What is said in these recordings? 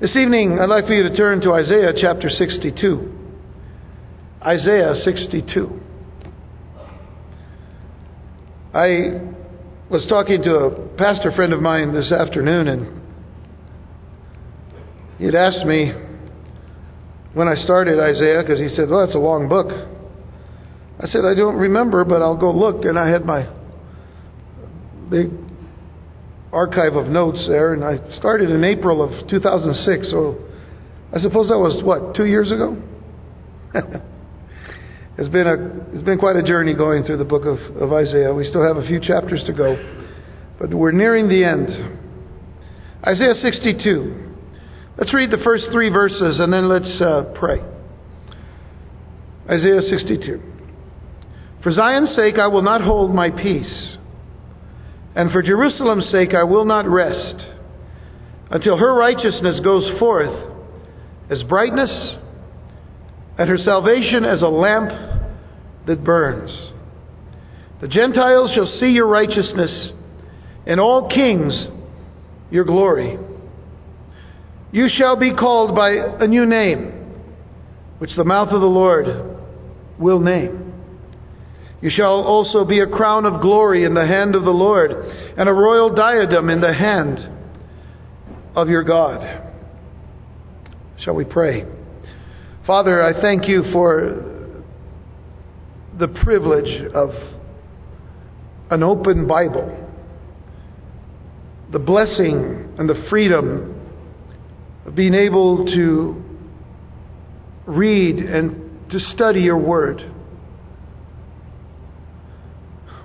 This evening, I'd like for you to turn to Isaiah chapter 62. Isaiah 62. I was talking to a pastor friend of mine this afternoon, and he had asked me when I started Isaiah, because he said, Well, that's a long book. I said, I don't remember, but I'll go look. And I had my big archive of notes there, and I started in April of 2006. So I suppose that was what two years ago. it's been a it's been quite a journey going through the book of, of Isaiah. We still have a few chapters to go, but we're nearing the end. Isaiah 62. Let's read the first three verses and then let's uh, pray. Isaiah 62. For Zion's sake I will not hold my peace and for Jerusalem's sake I will not rest until her righteousness goes forth as brightness and her salvation as a lamp that burns. The Gentiles shall see your righteousness, and all kings your glory. You shall be called by a new name, which the mouth of the Lord will name. You shall also be a crown of glory in the hand of the Lord, and a royal diadem in the hand of your God. Shall we pray? Father, I thank you for the privilege of an open Bible, the blessing and the freedom of being able to read and to study your word.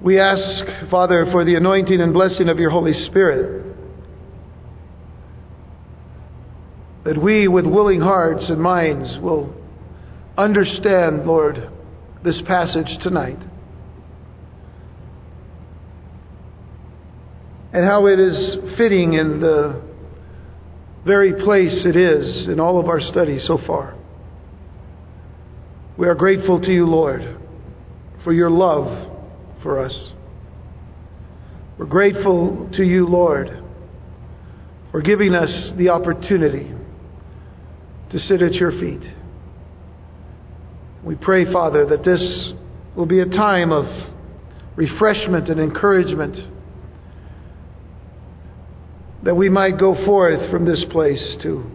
We ask, Father, for the anointing and blessing of your Holy Spirit. That we, with willing hearts and minds, will understand, Lord, this passage tonight. And how it is fitting in the very place it is in all of our studies so far. We are grateful to you, Lord, for your love for us. We're grateful to you, Lord, for giving us the opportunity to sit at your feet. We pray, Father, that this will be a time of refreshment and encouragement, that we might go forth from this place to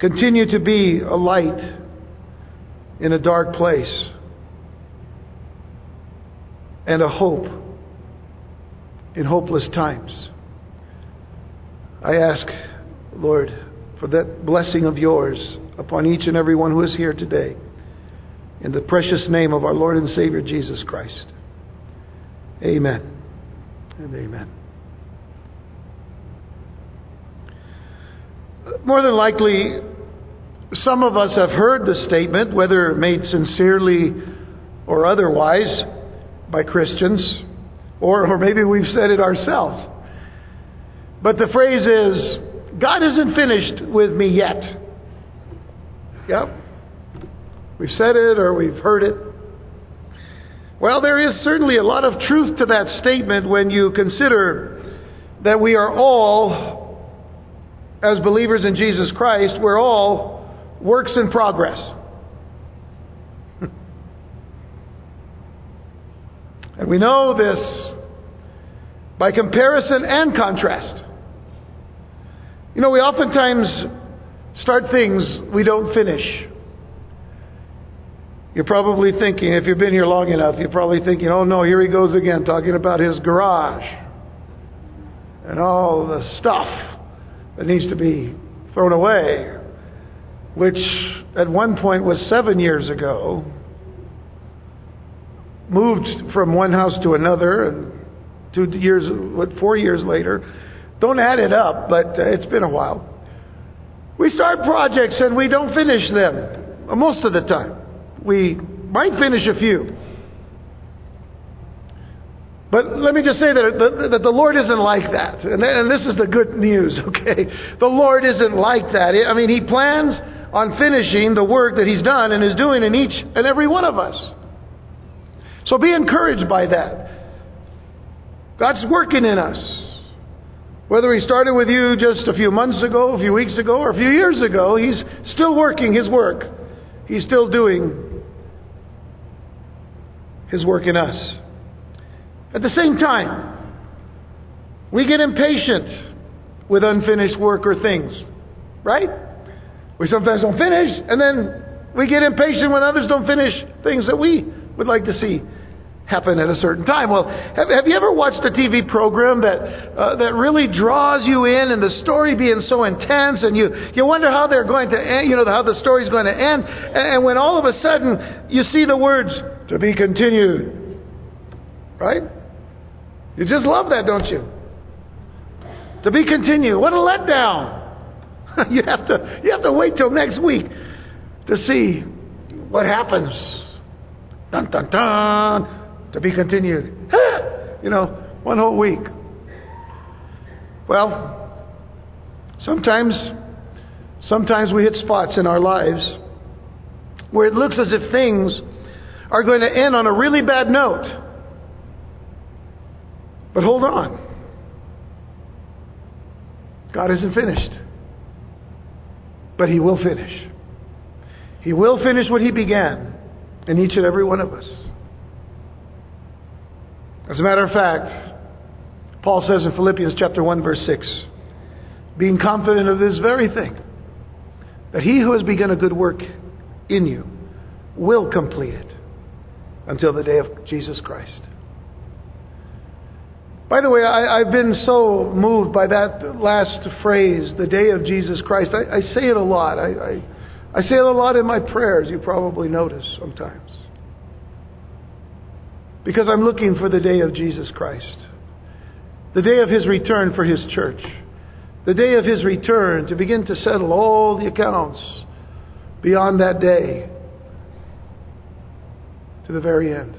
continue to be a light in a dark place and a hope in hopeless times. I ask, Lord, for that blessing of yours upon each and every one who is here today. In the precious name of our Lord and Savior Jesus Christ. Amen and amen. More than likely, some of us have heard the statement, whether made sincerely or otherwise, by Christians, or, or maybe we've said it ourselves. But the phrase is, God isn't finished with me yet. Yep. We've said it or we've heard it. Well, there is certainly a lot of truth to that statement when you consider that we are all, as believers in Jesus Christ, we're all works in progress. And we know this by comparison and contrast. You know, we oftentimes start things we don't finish. You're probably thinking, if you've been here long enough, you're probably thinking, oh no, here he goes again, talking about his garage and all the stuff that needs to be thrown away, which at one point was seven years ago moved from one house to another, two years, what, four years later. Don't add it up, but uh, it's been a while. We start projects and we don't finish them uh, most of the time. We might finish a few. But let me just say that the, that the Lord isn't like that. And this is the good news, okay? The Lord isn't like that. I mean, He plans on finishing the work that He's done and is doing in each and every one of us. So be encouraged by that. God's working in us. Whether he started with you just a few months ago, a few weeks ago, or a few years ago, he's still working his work. He's still doing his work in us. At the same time, we get impatient with unfinished work or things, right? We sometimes don't finish, and then we get impatient when others don't finish things that we would like to see happen at a certain time. Well, have, have you ever watched a TV program that uh, that really draws you in, and the story being so intense, and you you wonder how they're going to end, you know how the story's going to end, and, and when all of a sudden you see the words "to be continued," right? You just love that, don't you? To be continued. What a letdown! you have to you have to wait till next week to see what happens. Dun dun dun. To be continued. you know, one whole week. Well, sometimes sometimes we hit spots in our lives where it looks as if things are going to end on a really bad note. But hold on. God isn't finished. But He will finish. He will finish what He began in each and every one of us. As a matter of fact, Paul says in Philippians chapter 1 verse 6, being confident of this very thing, that he who has begun a good work in you will complete it until the day of Jesus Christ. By the way, I, have been so moved by that last phrase, the day of Jesus Christ. I, I say it a lot. I, I, I say it a lot in my prayers, you probably notice sometimes. Because I'm looking for the day of Jesus Christ, the day of His return for His church, the day of His return to begin to settle all the accounts beyond that day to the very end.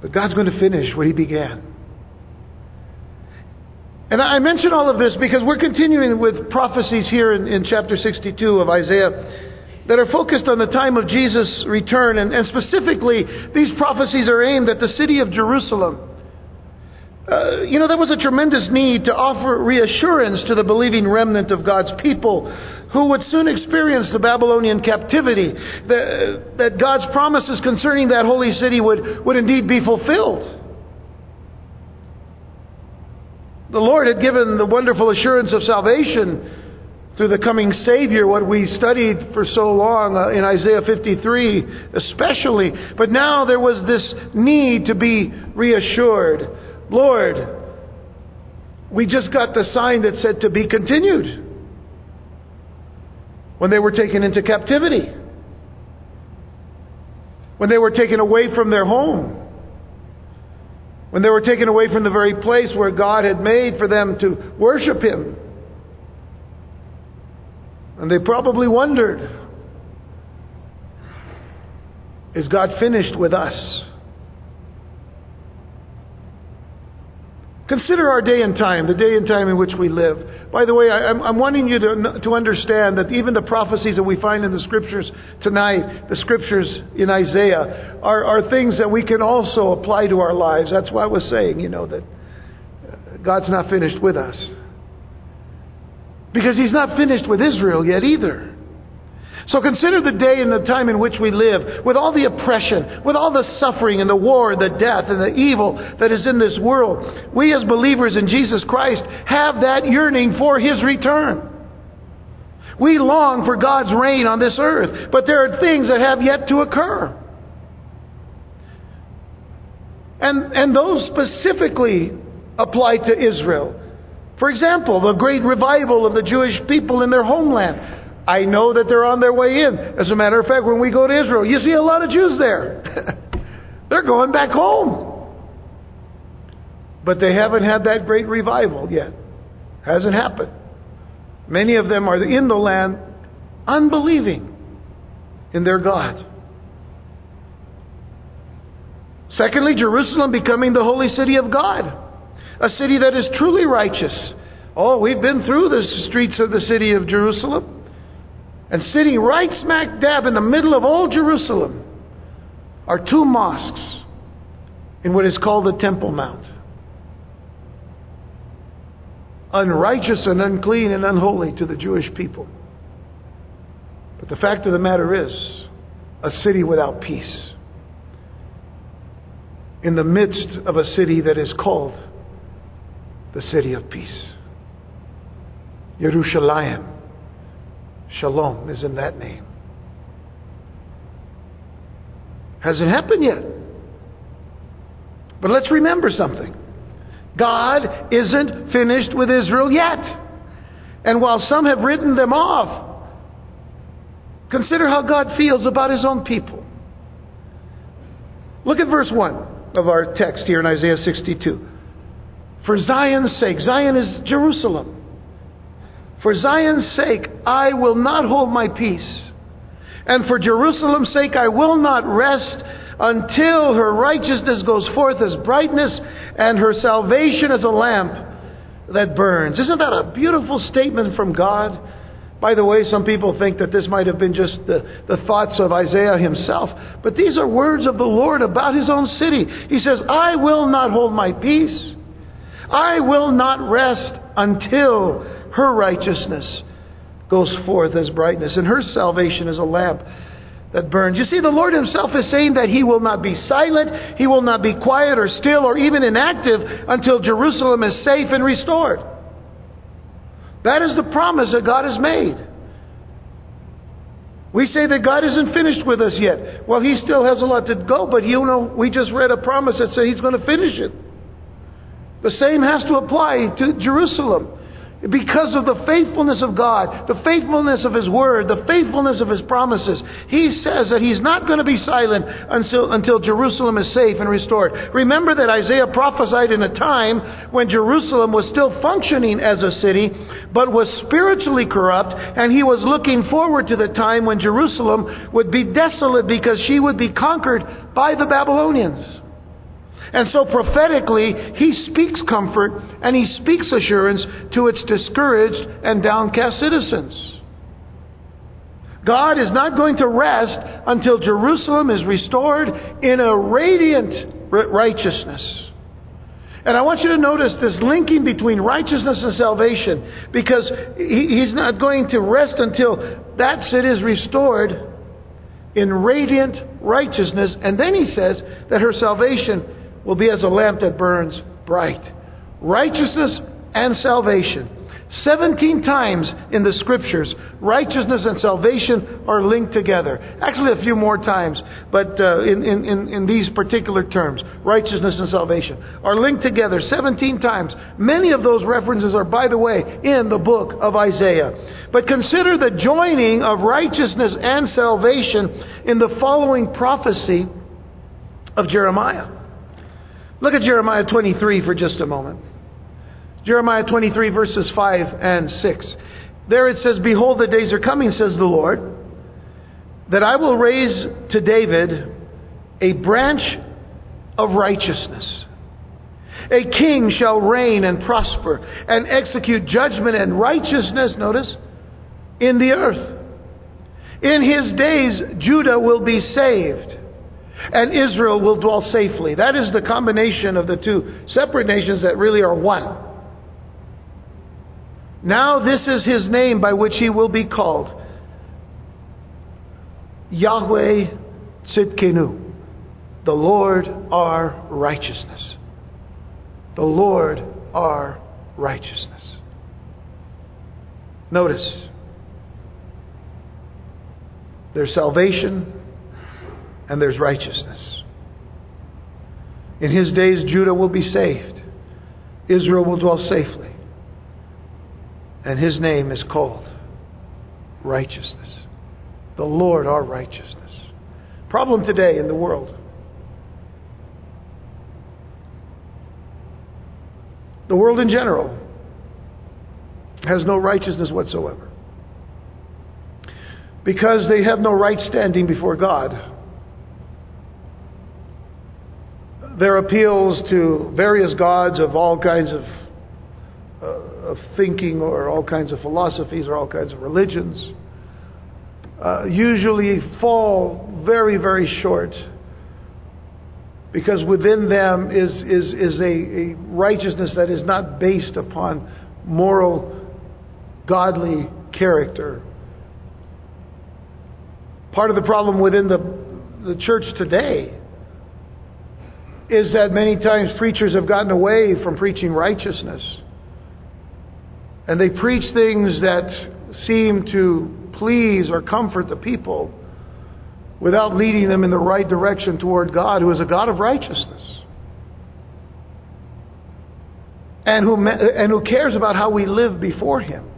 But God's going to finish what He began. And I mention all of this because we're continuing with prophecies here in, in, chapter 62 of Isaiah that are focused on the time of Jesus' return. And, and specifically, these prophecies are aimed at the city of Jerusalem. Uh, you know, there was a tremendous need to offer reassurance to the believing remnant of God's people who would soon experience the Babylonian captivity, that, that God's promises concerning that holy city would, would indeed be fulfilled. The Lord had given the wonderful assurance of salvation through the coming Savior, what we studied for so long uh, in Isaiah 53, especially. But now there was this need to be reassured. Lord, we just got the sign that said to be continued when they were taken into captivity, when they were taken away from their home, when they were taken away from the very place where God had made for them to worship Him. And they probably wondered, is God finished with us? Consider our day and time, the day and time in which we live. By the way, I, am wanting you to, to understand that even the prophecies that we find in the scriptures tonight, the scriptures in Isaiah, are, are things that we can also apply to our lives. That's why I was saying, you know, that God's not finished with us. Because He's not finished with Israel yet either. So consider the day and the time in which we live, with all the oppression, with all the suffering and the war, the death and the evil that is in this world. We as believers in Jesus Christ have that yearning for His return. We long for God's reign on this earth, but there are things that have yet to occur. And, and those specifically apply to Israel. For example, the great revival of the Jewish people in their homeland. I know that they're on their way in. As a matter of fact, when we go to Israel, you see a lot of Jews there. they're going back home. But they haven't had that great revival yet. Hasn't happened. Many of them are in the land unbelieving in their God. Secondly, Jerusalem becoming the holy city of God, a city that is truly righteous. Oh, we've been through the streets of the city of Jerusalem. And sitting right smack dab in the middle of old Jerusalem are two mosques in what is called the Temple Mount. unrighteous and unclean and unholy to the Jewish people. But the fact of the matter is, a city without peace. In the midst of a city that is called the city of peace. Yerushalayim. Shalom is in that name. Hasn't happened yet. But let's remember something. God isn't finished with Israel yet. And while some have written them off, consider how God feels about his own people. Look at verse 1 of our text here in Isaiah 62. For Zion's sake, Zion is Jerusalem. For Zion's sake, I will not hold my peace. And for Jerusalem's sake, I will not rest until her righteousness goes forth as brightness and her salvation as a lamp that burns. Isn't that a beautiful statement from God? By the way, some people think that this might have been just the, the thoughts of Isaiah himself, but these are words of the Lord about his own city. He says, I will not hold my peace. I will not rest until her righteousness goes forth as brightness, and her salvation is a lamp that burns. You see, the Lord Himself is saying that He will not be silent, He will not be quiet or still or even inactive until Jerusalem is safe and restored. That is the promise that God has made. We say that God isn't finished with us yet. Well, He still has a lot to go, but you know, we just read a promise that said He's going to finish it. The same has to apply to Jerusalem. Because of the faithfulness of God, the faithfulness of His Word, the faithfulness of His promises, He says that He's not going to be silent until, until Jerusalem is safe and restored. Remember that Isaiah prophesied in a time when Jerusalem was still functioning as a city, but was spiritually corrupt, and he was looking forward to the time when Jerusalem would be desolate because she would be conquered by the Babylonians. And so prophetically, he speaks comfort and he speaks assurance to its discouraged and downcast citizens. God is not going to rest until Jerusalem is restored in a radiant righteousness. And I want you to notice this linking between righteousness and salvation because he's not going to rest until that city is restored in radiant righteousness. And then he says that her salvation will be as a lamp that burns bright. Righteousness and salvation. 17 times in the scriptures, righteousness and salvation are linked together. Actually, a few more times, but uh, in, in, in these particular terms, righteousness and salvation are linked together 17 times. Many of those references are, by the way, in the book of Isaiah. But consider the joining of righteousness and salvation in the following prophecy of Jeremiah. Look at Jeremiah 23 for just a moment. Jeremiah 23, verses 5 and 6. There it says, Behold, the days are coming, says the Lord, that I will raise to David a branch of righteousness. A king shall reign and prosper and execute judgment and righteousness, notice, in the earth. In his days, Judah will be saved and Israel will dwell safely. That is the combination of the two separate nations that really are one. Now, this is his name by which he will be called Yahweh Tzidkenu, the Lord our righteousness. The Lord our righteousness. Notice, their salvation and there's righteousness. In his days, Judah will be saved, Israel will dwell safely, and his name is called righteousness. The Lord, our righteousness. Problem today in the world. The world in general has no righteousness whatsoever. Because they have no right standing before God. Their appeals to various gods of all kinds of, uh, of thinking or all kinds of philosophies or all kinds of religions uh, usually fall very, very short because within them is, is, is a, a righteousness that is not based upon moral, godly character. Part of the problem within the, the church today is that many times preachers have gotten away from preaching righteousness. And they preach things that seem to please or comfort the people without leading them in the right direction toward God, who is a God of righteousness. And who, and who cares about how we live before Him.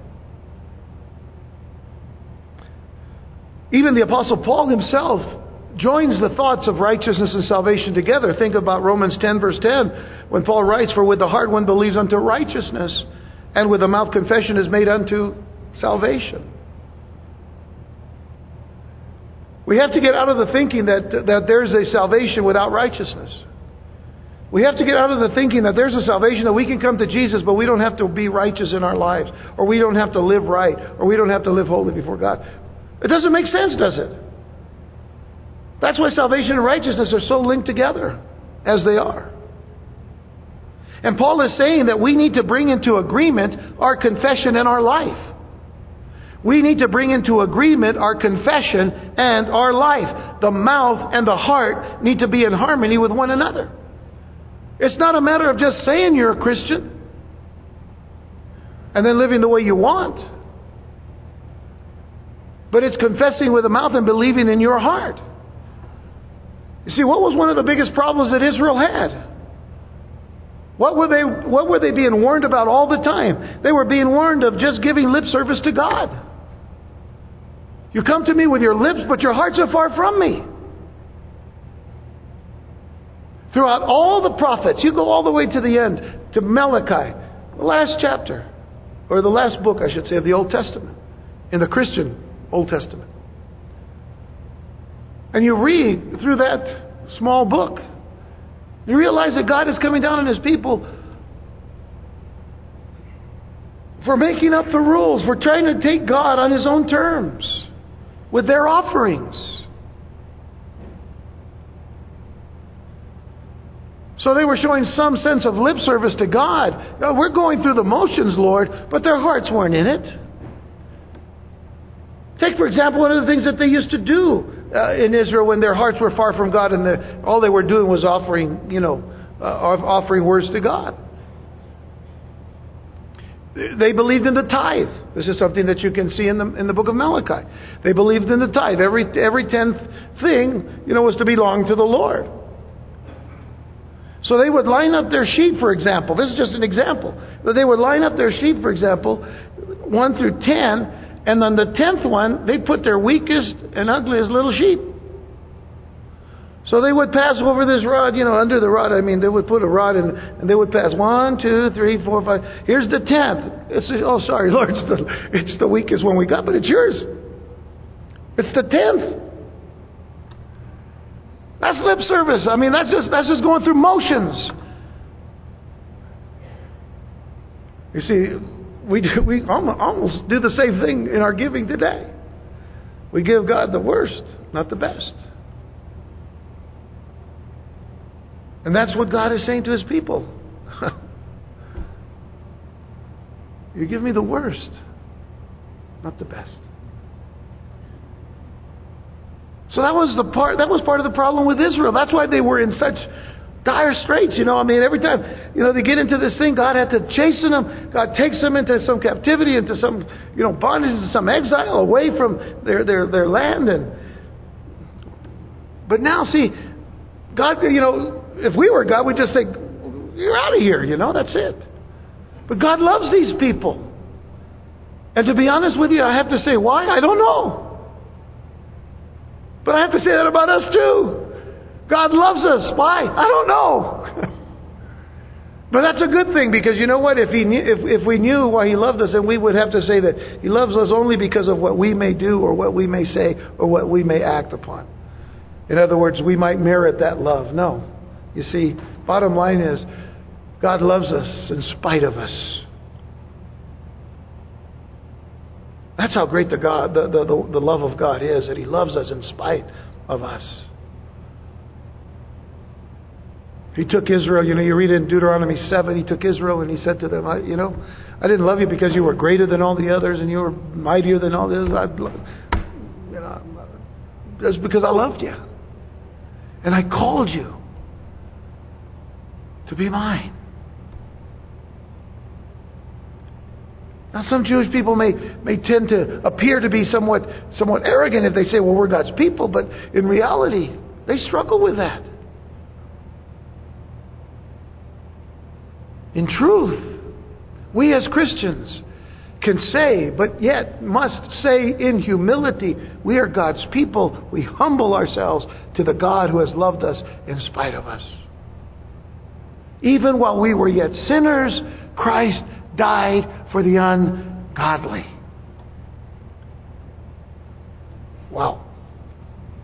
Even the Apostle Paul himself joins the thoughts of righteousness and salvation together. Think about Romans 10, verse 10, when Paul writes, For with the heart one believes unto righteousness, and with the mouth confession is made unto salvation. We have to get out of the thinking that, that there's a salvation without righteousness. We have to get out of the thinking that there's a salvation that we can come to Jesus, but we don't have to be righteous in our lives, or we don't have to live right, or we don't have to live holy before God. It doesn't make sense, does it? That's why salvation and righteousness are so linked together as they are. And Paul is saying that we need to bring into agreement our confession and our life. We need to bring into agreement our confession and our life. The mouth and the heart need to be in harmony with one another. It's not a matter of just saying you're a Christian and then living the way you want. But it's confessing with the mouth and believing in your heart. You see, what was one of the biggest problems that Israel had? What were they, what were they being warned about all the time? They were being warned of just giving lip service to God. You come to me with your lips, but your hearts are far from me. Throughout all the prophets, you go all the way to the end, to Malachi, the last chapter, or the last book, I should say, of the Old Testament, in the Christian Old Testament. And you read through that small book, you realize that God is coming down on His people for making up the rules, for trying to take God on His own terms with their offerings. So they were showing some sense of lip service to God. Oh, we're going through the motions, Lord, but their hearts weren't in it. Take, for example, one of the things that they used to do uh, in Israel when their hearts were far from God and the, all they were doing was offering, you know, uh, offering words to God. They believed in the tithe. This is something that you can see in the, in the book of Malachi. They believed in the tithe. Every, every tenth thing, you know, was to belong to the Lord. So they would line up their sheep, for example. This is just an example. But they would line up their sheep, for example, 1 through 10, and on the tenth one, they put their weakest and ugliest little sheep. So they would pass over this rod, you know, under the rod. I mean, they would put a rod in, and they would pass one, two, three, four, five. Here's the tenth. It's, oh, sorry, Lord, it's the, it's the weakest one we got, but it's yours. It's the tenth. That's lip service. I mean, that's just that's just going through motions. You see, we do, we almost do the same thing in our giving today. We give God the worst, not the best. And that's what God is saying to his people. you give me the worst, not the best. So that was the part that was part of the problem with Israel. That's why they were in such dire straits, you know. I mean, every time, you know, they get into this thing, God had to chasten them. God takes them into some captivity, into some, you know, bondage, into some exile away from their, their, their land. And But now, see, God, you know, if we were God, we'd just say, You're out of here, you know, that's it. But God loves these people. And to be honest with you, I have to say, why? I don't know. But I have to say that about us too. God loves us. Why? I don't know. but that's a good thing because you know what? If, he knew, if, if we knew why He loved us, then we would have to say that He loves us only because of what we may do or what we may say or what we may act upon. In other words, we might merit that love. No. You see, bottom line is God loves us in spite of us. That's how great the God, the, the, the, the love of God is, that He loves us in spite of us. He took Israel, you know, you read in Deuteronomy 7, he took Israel and he said to them, I, you know, I didn't love you because you were greater than all the others and you were mightier than all the others. I, you know, that's because I loved you. And I called you to be mine. Now, some Jewish people may, may tend to appear to be somewhat, somewhat arrogant if they say, well, we're God's people, but in reality, they struggle with that. In truth, we as Christians can say, but yet must say in humility, we are God's people. We humble ourselves to the God who has loved us in spite of us. Even while we were yet sinners, Christ died for the ungodly. Wow.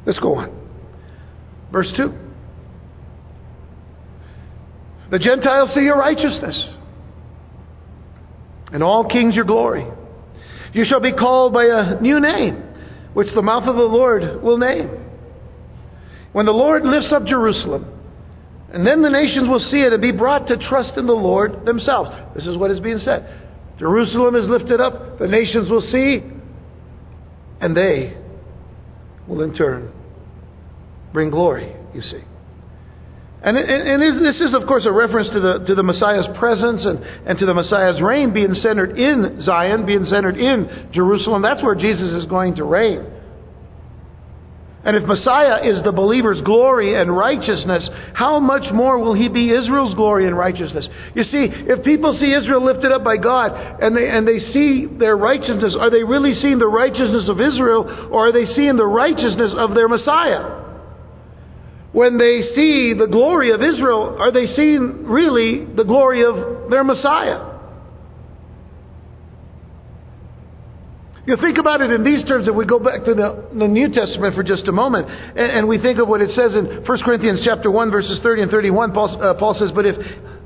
Let's go on. Verse 2. The Gentiles see your righteousness, and all kings your glory. You shall be called by a new name, which the mouth of the Lord will name. When the Lord lifts up Jerusalem, and then the nations will see it and be brought to trust in the Lord themselves. This is what is being said. Jerusalem is lifted up, the nations will see, and they will in turn bring glory, you see. And, and, and, this is, of course, a reference to the, to the Messiah's presence and, and to the Messiah's reign being centered in Zion, being centered in Jerusalem. That's where Jesus is going to reign. And if Messiah is the believer's glory and righteousness, how much more will he be Israel's glory and righteousness? You see, if people see Israel lifted up by God and they, and they see their righteousness, are they really seeing the righteousness of Israel or are they seeing the righteousness of their Messiah? When they see the glory of Israel, are they seeing really the glory of their Messiah? You think about it in these terms, if we go back to the, the New Testament for just a moment, and, and, we think of what it says in 1 Corinthians chapter 1, verses 30 and 31, Paul, uh, Paul says, But if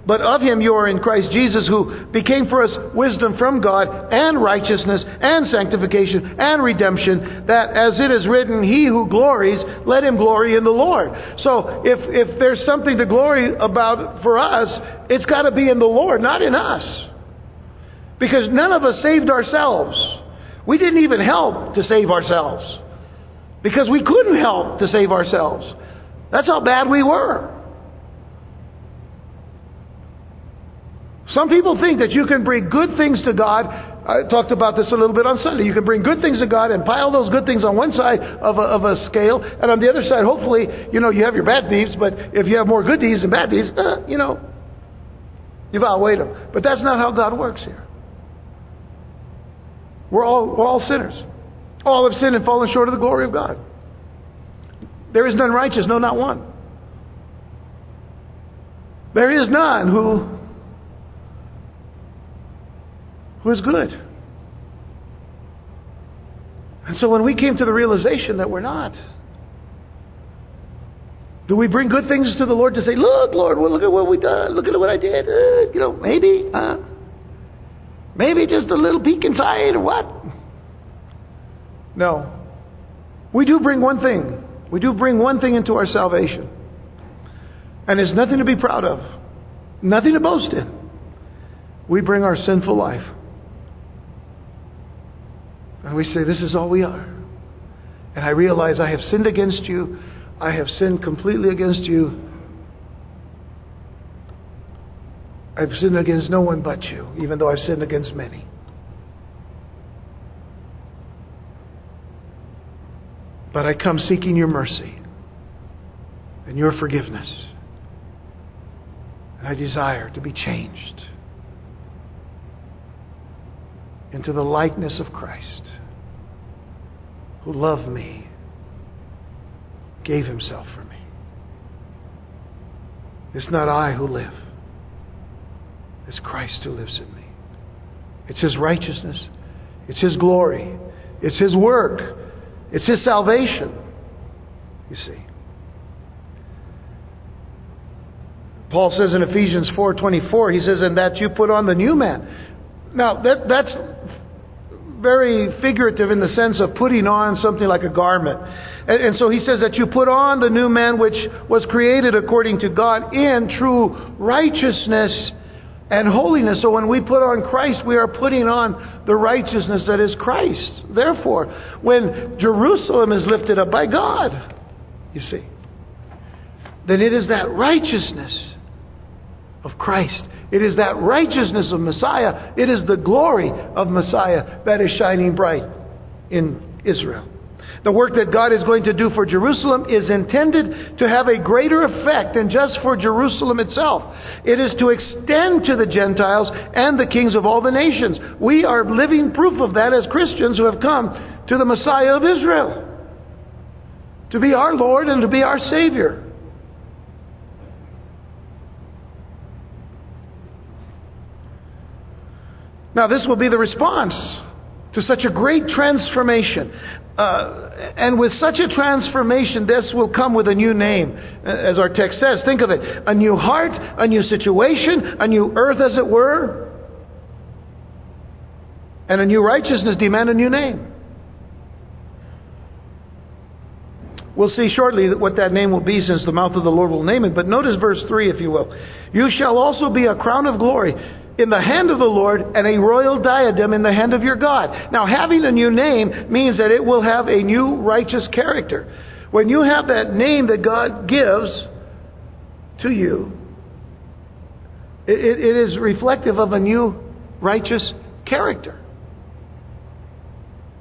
but of him you are in Christ Jesus, who became for us wisdom from God, and righteousness, and sanctification, and redemption, that as it is written, He who glories, let him glory in the Lord. So if, if there's something to glory about for us, it's got to be in the Lord, not in us. Because none of us saved ourselves. We didn't even help to save ourselves. Because we couldn't help to save ourselves. That's how bad we were. Some people think that you can bring good things to God. I talked about this a little bit on Sunday. You can bring good things to God and pile those good things on one side of a, of a scale, and on the other side, hopefully, you know, you have your bad deeds, but if you have more good deeds than bad deeds, uh, you know, you've outweighed them. But that's not how God works here. We're all, we're all sinners. All have sinned and fallen short of the glory of God. There is none righteous, no, not one. There is none who who is good. And so when we came to the realization that we're not, do we bring good things to the Lord to say, Look, Lord, well, look at what we done. Look at what I did. Uh, you know, maybe, uh, maybe just a little peek inside or what? No. We do bring one thing. We do bring one thing into our salvation. And it's nothing to be proud of, nothing to boast in. We bring our sinful life. And we say, This is all we are. And I realize I have sinned against you. I have sinned completely against you. I've sinned against no one but you, even though I've sinned against many. But I come seeking your mercy and your forgiveness. And I desire to be changed into the likeness of Christ, who loved me, gave himself for me. It's not I who live, it's Christ who lives in me. It's his righteousness, it's his glory, it's his work, it's his salvation. You see. Paul says in Ephesians 4:24, he says, "And that you put on the new man." Now, that, that's very figurative in the sense of putting on something like a garment. And, and, so he says that you put on the new man which was created according to God in true righteousness and holiness. So when we put on Christ, we are putting on the righteousness that is Christ. Therefore, when Jerusalem is lifted up by God, you see, then it is that righteousness of Christ. It is that righteousness of Messiah. It is the glory of Messiah that is shining bright in Israel. The work that God is going to do for Jerusalem is intended to have a greater effect than just for Jerusalem itself. It is to extend to the Gentiles and the kings of all the nations. We are living proof of that as Christians who have come to the Messiah of Israel to be our Lord and to be our Savior. Now, this will be the response to such a great transformation. Uh, and with such a transformation, this will come with a new name, as our text says. Think of it a new heart, a new situation, a new earth, as it were. And a new righteousness demand a new name. We'll see shortly what that name will be since the mouth of the Lord will name it. But notice verse 3, if you will. You shall also be a crown of glory in the hand of the Lord and a royal diadem in the hand of your God. Now, having a new name means that it will have a new righteous character. When you have that name that God gives to you, it, it is reflective of a new righteous character.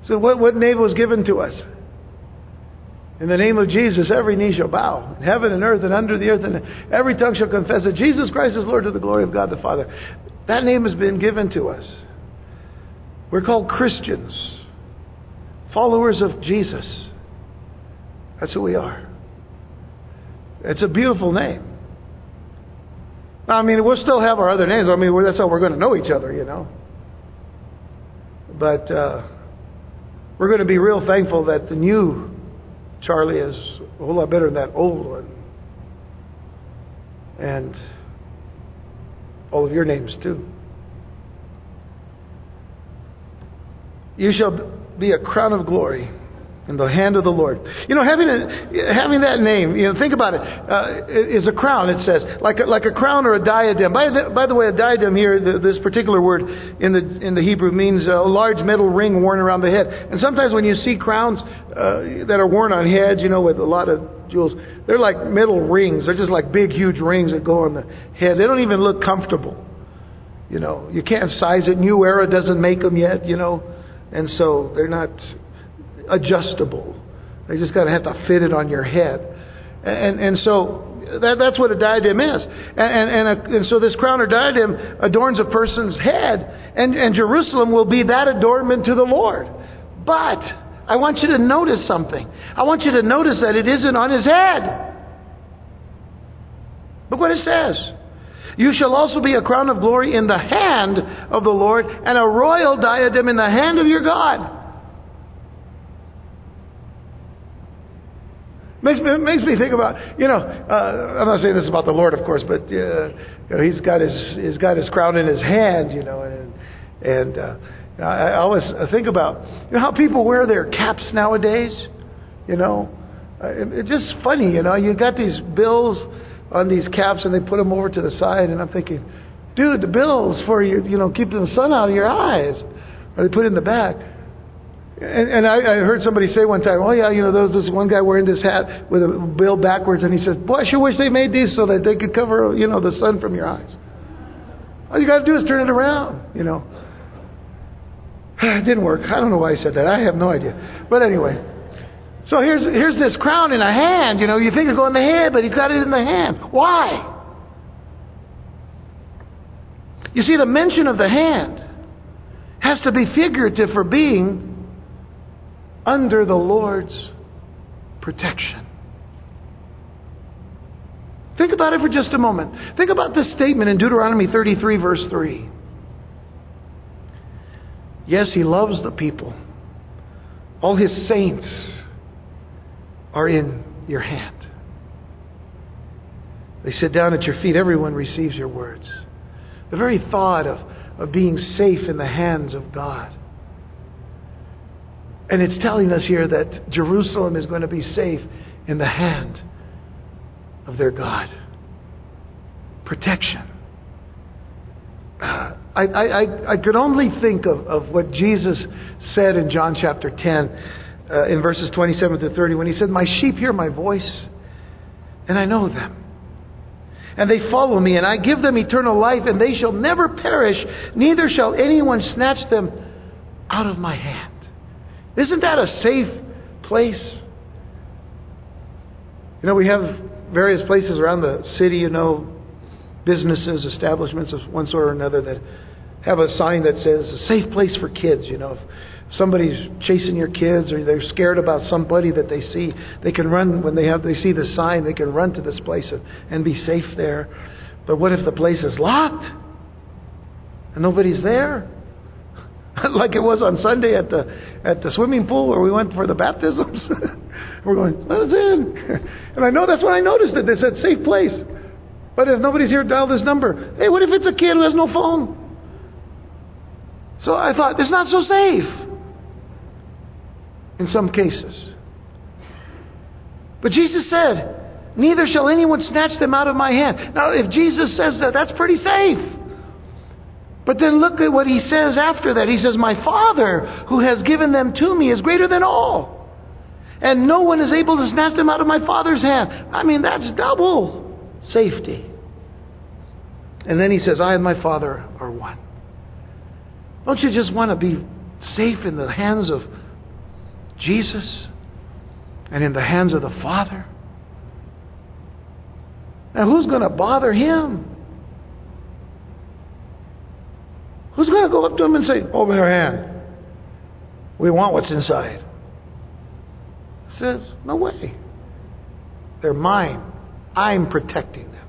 So, what, what name was given to us? In the name of Jesus, every knee shall bow, heaven and earth and under the earth, and every tongue shall confess that Jesus Christ is Lord to the glory of God the Father. That name has been given to us. We're called Christians, followers of Jesus. That's who we are. It's a beautiful name. I mean, we'll still have our other names. I mean, that's how we're going to know each other, you know. But uh, we're going to be real thankful that the new Charlie is a whole lot better than that old one. And all of your names too. You shall be a crown of glory in the hand of the Lord. You know, having a, having that name, you know, think about it, uh, is a crown. It says like a, like a crown or a diadem. By the, by the way, a diadem here, the, this particular word in the in the Hebrew means a large metal ring worn around the head. And sometimes when you see crowns uh, that are worn on heads, you know, with a lot of jewels, they're like metal rings. They're just like big, huge rings that go on the head. They don't even look comfortable. You know, you can't size it. New Era doesn't make them yet. You know, and so they're not adjustable. They just got to have to fit it on your head. And, and so that, that's what a diadem is. And, and, and, a, and, so this crown or diadem adorns a person's head. And, and Jerusalem will be that adornment to the Lord. But I want you to notice something. I want you to notice that it isn't on his head. Look what it says. You shall also be a crown of glory in the hand of the Lord and a royal diadem in the hand of your God. Makes me, makes me think about, you know, uh, I'm not saying this about the Lord, of course, but uh, you know, he's got his he's got his crown in his hand, you know, and and uh, I, always think about you know how people wear their caps nowadays, you know, uh, it, it's just funny, you know, you got these bills on these caps and they put them over to the side, and I'm thinking, dude, the bills for you, you know, keeping the sun out of your eyes, or they put it in the back. And, and I, I heard somebody say one time, oh yeah, you know, there was this one guy wearing this hat with a bill backwards, and he said, boy, I sure wish they made these so that they could cover, you know, the sun from your eyes. All you got to do is turn it around, you know. It didn't work. I don't know why he said that. I have no idea. But anyway, so here's here's this crown in a hand. You know, you think it's going in the head, but he's got it in the hand. Why? You see, the mention of the hand has to be figurative for being under the Lord's protection. Think about it for just a moment. Think about this statement in Deuteronomy 33, verse 3. Yes, He loves the people. All His saints are in your hand. They sit down at your feet. Everyone receives your words. The very thought of, of being safe in the hands of God And it's telling us here that Jerusalem is going to be safe in the hand of their God. Protection. Uh, I, I, I could only think of, of what Jesus said in John chapter 10, uh, in verses 27 to 30, when he said, My sheep hear my voice, and I know them. And they follow me, and I give them eternal life, and they shall never perish, neither shall anyone snatch them out of my hand. Isn't that a safe place? You know, we have various places around the city, you know, businesses, establishments of one sort or another that have a sign that says a safe place for kids, you know. If somebody's chasing your kids or they're scared about somebody that they see, they can run when they have they see the sign, they can run to this place and, and be safe there. But what if the place is locked? And nobody's there? like it was on Sunday at the at the swimming pool where we went for the baptisms. We're going, let us in. and I know that's when I noticed it. They said safe place. But if nobody's here, dial this number. Hey, what if it's a kid who has no phone? So I thought, it's not so safe. In some cases. But Jesus said, Neither shall anyone snatch them out of my hand. Now, if Jesus says that, that's pretty safe. But then look at what he says after that. He says, My Father, who has given them to me, is greater than all. And no one is able to snatch them out of my Father's hand. I mean, that's double safety. And then he says, I and my Father are one. Don't you just want to be safe in the hands of Jesus and in the hands of the Father? Now, who's going to bother him? Who's going to go up to him and say, Open your hand? We want what's inside. He says, No way. They're mine. I'm protecting them.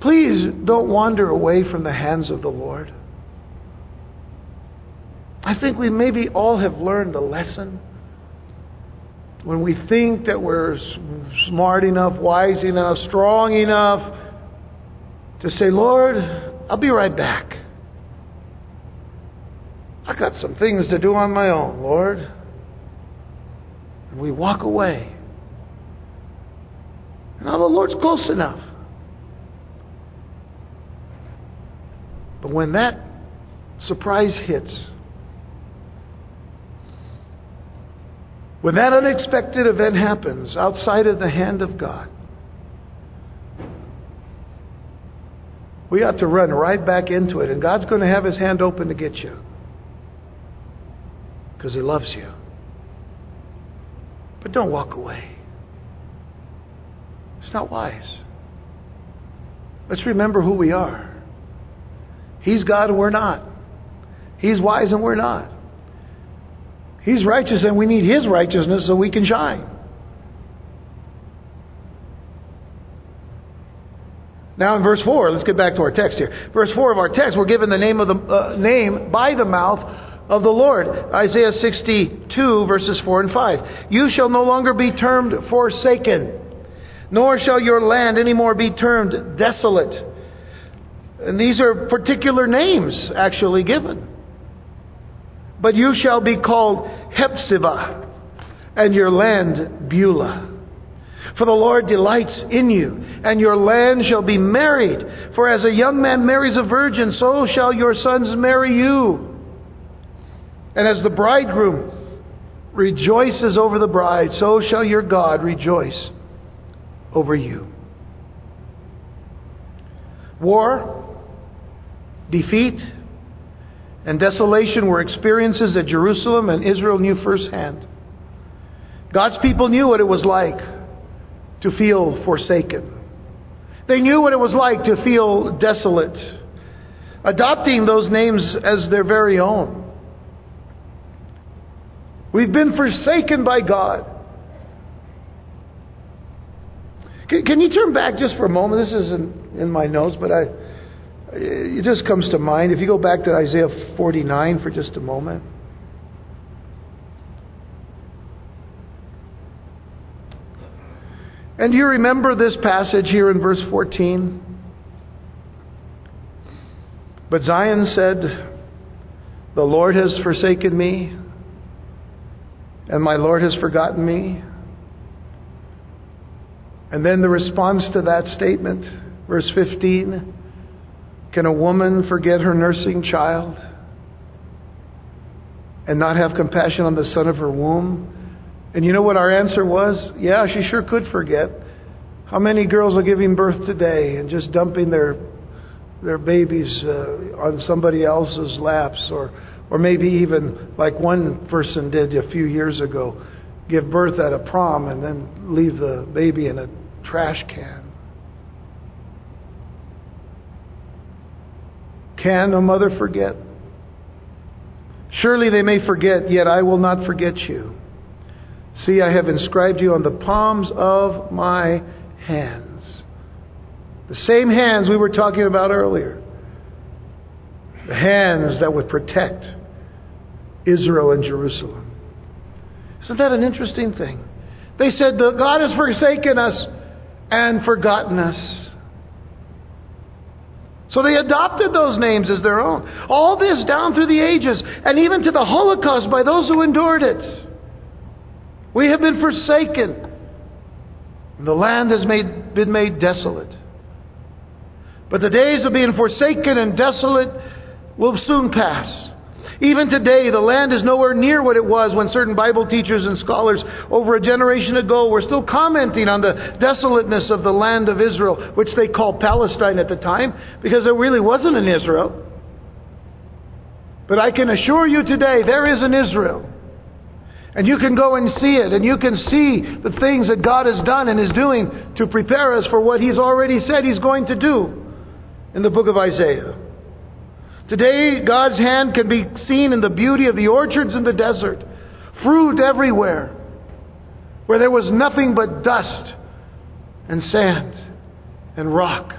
Please don't wander away from the hands of the Lord. I think we maybe all have learned the lesson. When we think that we're smart enough, wise enough, strong enough to say, Lord, I'll be right back. I got some things to do on my own, Lord. And we walk away. And now the Lord's close enough. But when that surprise hits, when that unexpected event happens outside of the hand of God, we ought to run right back into it. And God's going to have his hand open to get you because He loves you. But don't walk away. It's not wise. Let's remember who we are. He's God and we're not. He's wise and we're not. He's righteous and we need His righteousness so we can shine. Now in verse 4, let's get back to our text here. Verse 4 of our text, we're given the name of the uh, name by the mouth of the Lord. Isaiah 62, verses 4 and 5. You shall no longer be termed forsaken, nor shall your land any more be termed desolate. And these are particular names actually given. But you shall be called Hephzibah, and your land Beulah. For the Lord delights in you, and your land shall be married. For as a young man marries a virgin, so shall your sons marry you. And as the bridegroom rejoices over the bride, so shall your God rejoice over you. War, defeat, and desolation were experiences that Jerusalem and Israel knew firsthand. God's people knew what it was like to feel forsaken. They knew what it was like to feel desolate, adopting those names as their very own. We've been forsaken by God. Can, can you turn back just for a moment? This isn't in my notes, but I, it just comes to mind. If you go back to Isaiah 49 for just a moment. And do you remember this passage here in verse 14? But Zion said, The Lord has forsaken me, and my Lord has forgotten me? And then the response to that statement, verse 15 Can a woman forget her nursing child and not have compassion on the son of her womb? And you know what our answer was? Yeah, she sure could forget. How many girls are giving birth today and just dumping their their babies uh, on somebody else's laps or or maybe even like one person did a few years ago give birth at a prom and then leave the baby in a trash can can a mother forget surely they may forget yet i will not forget you see i have inscribed you on the palms of my hands the same hands we were talking about earlier. The hands that would protect Israel and Jerusalem. Isn't that an interesting thing? They said, that God has forsaken us and forgotten us. So they adopted those names as their own. All this down through the ages, and even to the Holocaust by those who endured it. We have been forsaken. And The land has made, been made desolate. But the days of being forsaken and desolate will soon pass. Even today, the land is nowhere near what it was when certain Bible teachers and scholars over a generation ago were still commenting on the desolateness of the land of Israel, which they called Palestine at the time, because there really wasn't an Israel. But I can assure you today, there is an Israel. And you can go and see it, and you can see the things that God has done and is doing to prepare us for what He's already said He's going to do in the book of Isaiah. Today, God's hand can be seen in the beauty of the orchards in the desert, fruit everywhere, where there was nothing but dust and sand and rock.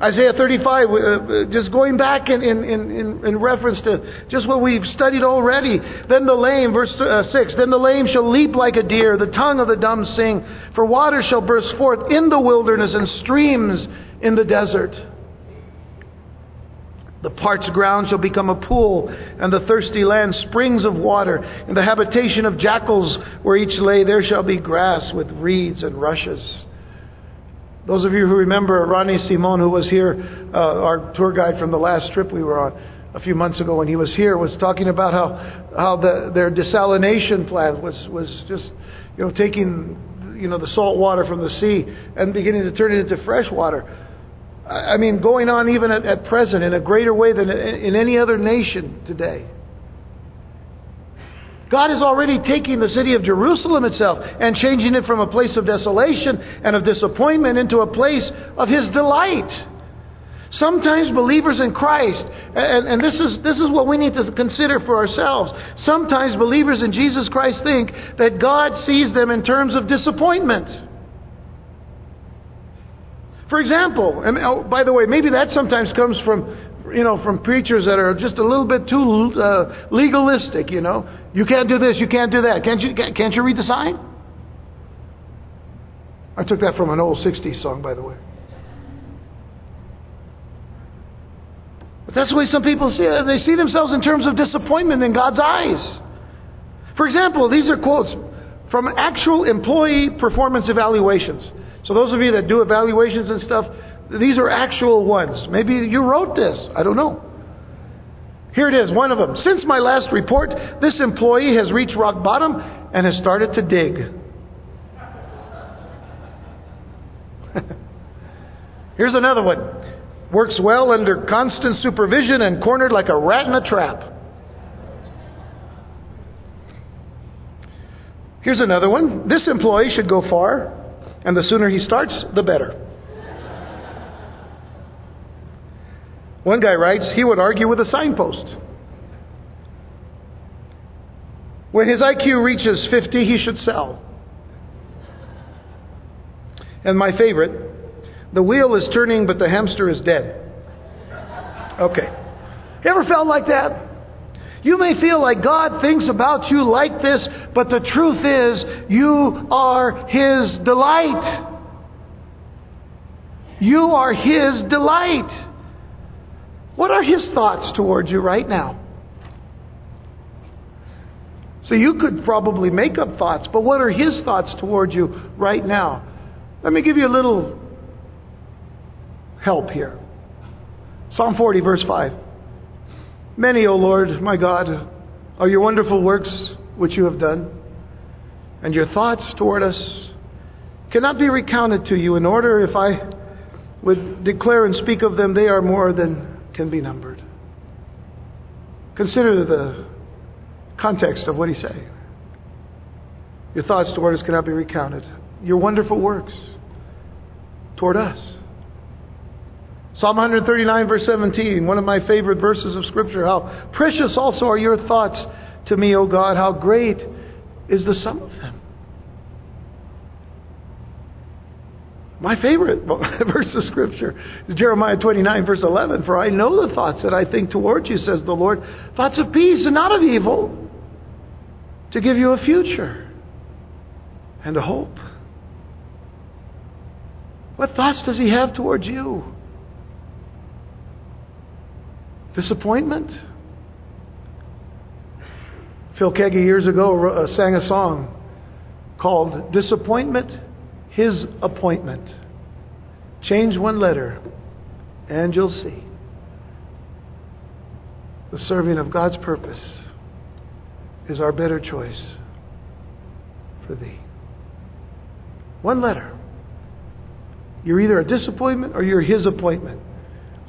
Isaiah 35, uh, uh, just going back in, in, in, in, reference to just what we've studied already. Then the lame, verse uh, 6, then the lame shall leap like a deer, the tongue of the dumb sing, for water shall burst forth in the wilderness and streams in the desert. The parched ground shall become a pool, and the thirsty land springs of water. In the habitation of jackals, where each lay, there shall be grass with reeds and rushes. Those of you who remember Ronnie Simon, who was here, uh, our tour guide from the last trip we were on a few months ago when he was here, was talking about how, how the, their desalination plant was, was just you know, taking you know, the salt water from the sea and beginning to turn it into fresh water. I mean, going on even at, at present in a greater way than in any other nation today. God is already taking the city of Jerusalem itself and changing it from a place of desolation and of disappointment into a place of His delight. Sometimes believers in Christ, and, and, this, is, this is what we need to consider for ourselves. Sometimes believers in Jesus Christ think that God sees them in terms of disappointment. For example, and oh, by the way, maybe that sometimes comes from you know, from preachers that are just a little bit too uh, legalistic, you know. You can't do this, you can't do that. Can't you, can't you read the sign? I took that from an old 60s song, by the way. But that's the way some people see it. They see themselves in terms of disappointment in God's eyes. For example, these are quotes from actual employee performance evaluations. So those of you that do evaluations and stuff, these are actual ones. Maybe you wrote this. I don't know. Here it is, one of them. Since my last report, this employee has reached rock bottom and has started to dig. Here's another one. Works well under constant supervision and cornered like a rat in a trap. Here's another one. This employee should go far, and the sooner he starts, the better. One guy writes, he would argue with a signpost. When his IQ reaches 50, he should sell. And my favorite, the wheel is turning, but the hamster is dead. Okay. You ever felt like that? You may feel like God thinks about you like this, but the truth is, you are His delight. You are His delight. What are his thoughts towards you right now? So you could probably make up thoughts, but what are His thoughts towards you right now? Let me give you a little help here. Psalm 40, verse 5. Many, O Lord, my God, are your wonderful works which you have done, and your thoughts toward us cannot be recounted to you. In order, if I would declare and speak of them, they are more than can be numbered. Consider the context of what he's saying. Your thoughts toward us cannot be recounted. Your wonderful works toward us. Psalm 139, verse 17, one of my favorite verses of Scripture. How precious also are your thoughts to me, O God. How great is the sum of them. My favorite verse of Scripture is Jeremiah 29, verse 11. For I know the thoughts that I think toward you, says the Lord, thoughts of peace and not of evil to give you a future and a hope. What thoughts does he have towards you? Disappointment? Phil Keaggy years ago uh, sang a song called Disappointment, His Appointment. Change one letter, and you'll see the serving of God's purpose is our better choice for thee. One letter. You're either a disappointment or you're his appointment.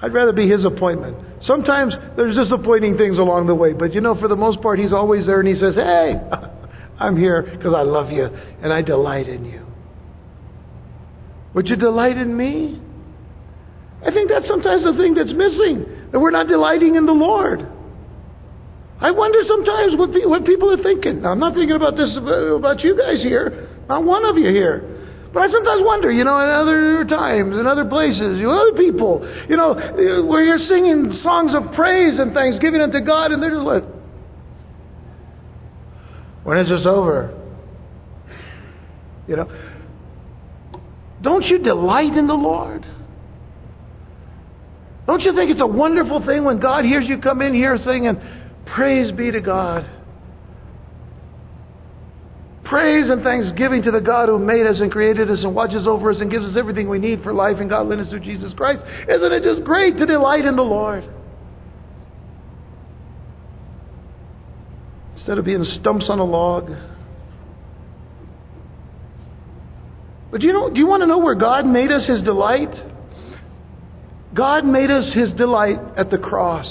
I'd rather be his appointment. Sometimes there's disappointing things along the way, but you know, for the most part, he's always there and he says, Hey, I'm here because I love you and I delight in you. Would you delight in me? I think that's sometimes the thing that's missing, that we're not delighting in the Lord. I wonder sometimes what, pe- what people are thinking. Now, I'm not thinking about this about you guys here, not one of you here. But I sometimes wonder, you know, in other times, in other places, you know, other people, you know, where you're singing songs of praise and thanksgiving unto God, and they're just like, when is this over? You know, don't you delight in the Lord? Don't you think it's a wonderful thing when God hears you come in here singing, Praise be to God. Praise and thanksgiving to the God who made us and created us and watches over us and gives us everything we need for life and godliness through Jesus Christ. Isn't it just great to delight in the Lord? Instead of being stumps on a log. But do you know do you want to know where God made us his delight? God made us his delight at the cross.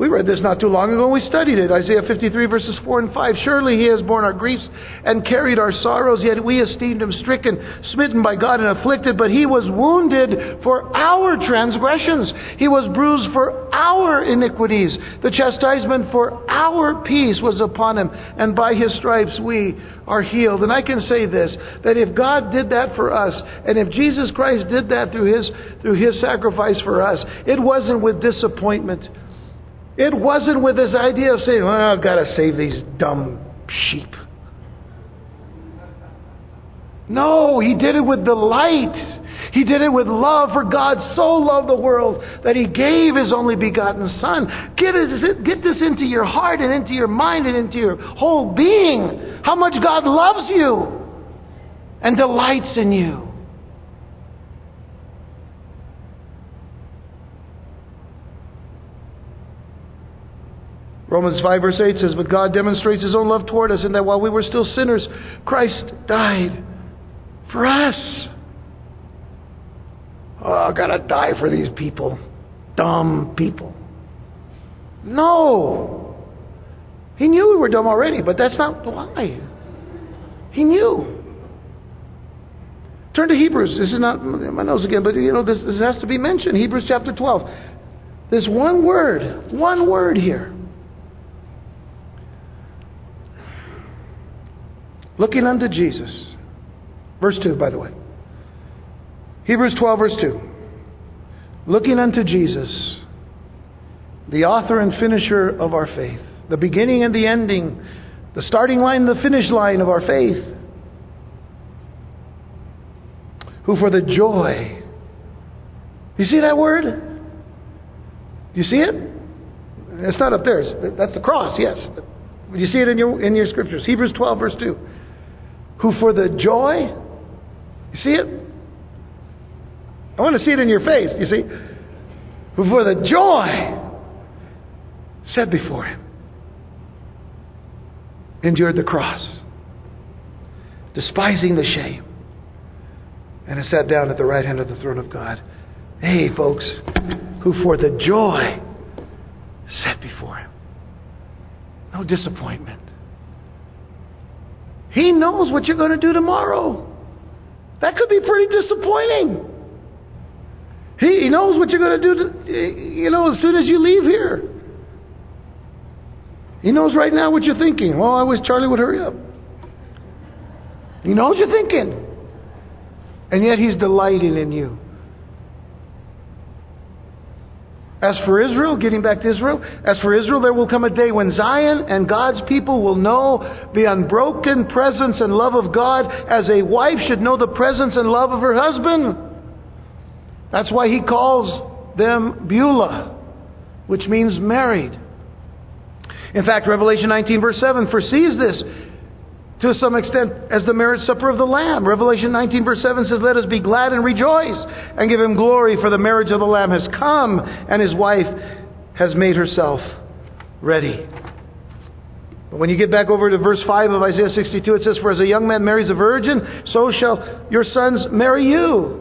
We read this not too long ago and we studied it. Isaiah 53 verses 4 and 5. Surely he has borne our griefs and carried our sorrows, yet we esteemed him stricken, smitten by God and afflicted, but he was wounded for our transgressions. He was bruised for our iniquities. The chastisement for our peace was upon him, and by his stripes we are healed. And I can say this, that if God did that for us, and if Jesus Christ did that through his, through his sacrifice for us, it wasn't with disappointment. It wasn't with this idea of saying, well, I've got to save these dumb sheep. No, he did it with delight. He did it with love, for God so loved the world that he gave his only begotten Son. Get, get this into your heart and into your mind and into your whole being. How much God loves you and delights in you. Romans 5, verse 8 says, But God demonstrates His own love toward us in that while we were still sinners, Christ died for us. Oh, I've got to die for these people. Dumb people. No. He knew we were dumb already, but that's not why. He knew. Turn to Hebrews. This is not my nose again, but you know this, this has to be mentioned. Hebrews chapter 12. There's one word, one word here. Looking unto Jesus. Verse 2, by the way. Hebrews 12, verse 2. Looking unto Jesus, the author and finisher of our faith, the beginning and the ending, the starting line, the finish line of our faith, who for the joy, you see that word? Do you see it? It's not up there. That's the cross, yes. Do You see it in your, in your scriptures. Hebrews 12, verse 2. Who for the joy, you see it? I want to see it in your face, you see? Who for the joy set before him endured the cross, despising the shame, and has sat down at the right hand of the throne of God. Hey, folks, who for the joy set before him. No disappointment. He knows what you're going to do tomorrow. That could be pretty disappointing. He, he knows what you're going to do, to, you know, as soon as you leave here. He knows right now what you're thinking. Well, I wish Charlie would hurry up. He knows you're thinking. And yet he's delighting in you. As for Israel, getting back to Israel, as for Israel, there will come a day when Zion and God's people will know the unbroken presence and love of God as a wife should know the presence and love of her husband. That's why he calls them Beulah, which means married. In fact, Revelation 19, verse 7, foresees this to some extent as the marriage supper of the Lamb. Revelation 19, verse 7 says, Let us be glad and rejoice and give him glory, for the marriage of the Lamb has come, and his wife has made herself ready. But when you get back over to verse 5 of Isaiah 62, it says, For as a young man marries a virgin, so shall your sons marry you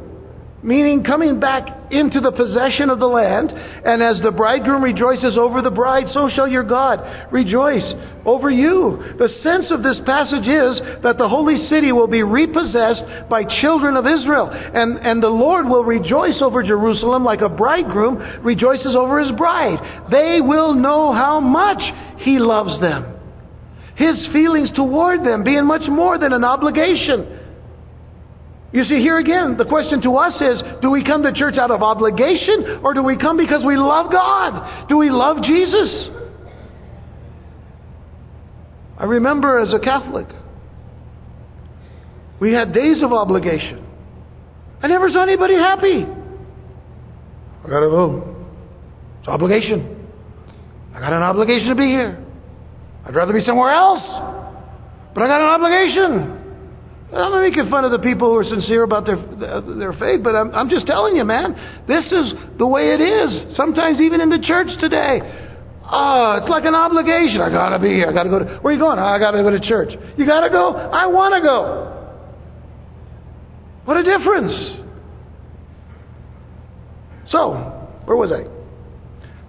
meaning coming back into the possession of the land. And as the bridegroom rejoices over the bride, so shall your God rejoice over you. The sense of this passage is that the holy city will be repossessed by children of Israel. And, and the Lord will rejoice over Jerusalem like a bridegroom rejoices over his bride. They will know how much he loves them. His feelings toward them being much more than an obligation you see, here again, the question to us is do we come to church out of obligation or do we come because we love God? Do we love Jesus? I remember as a Catholic, we had days of obligation. I never saw anybody happy. I gotta go. It's obligation. I got an obligation to be here. I'd rather be somewhere else, but I got an obligation. I'm not making fun of the people who are sincere about their their faith, but I'm, I'm just telling you, man, this is the way it is. Sometimes even in the church today, oh, it's like an obligation. I gotta be here. I gotta go. To, where are you going? I gotta go to church. You gotta go. I want to go. What a difference. So, where was I?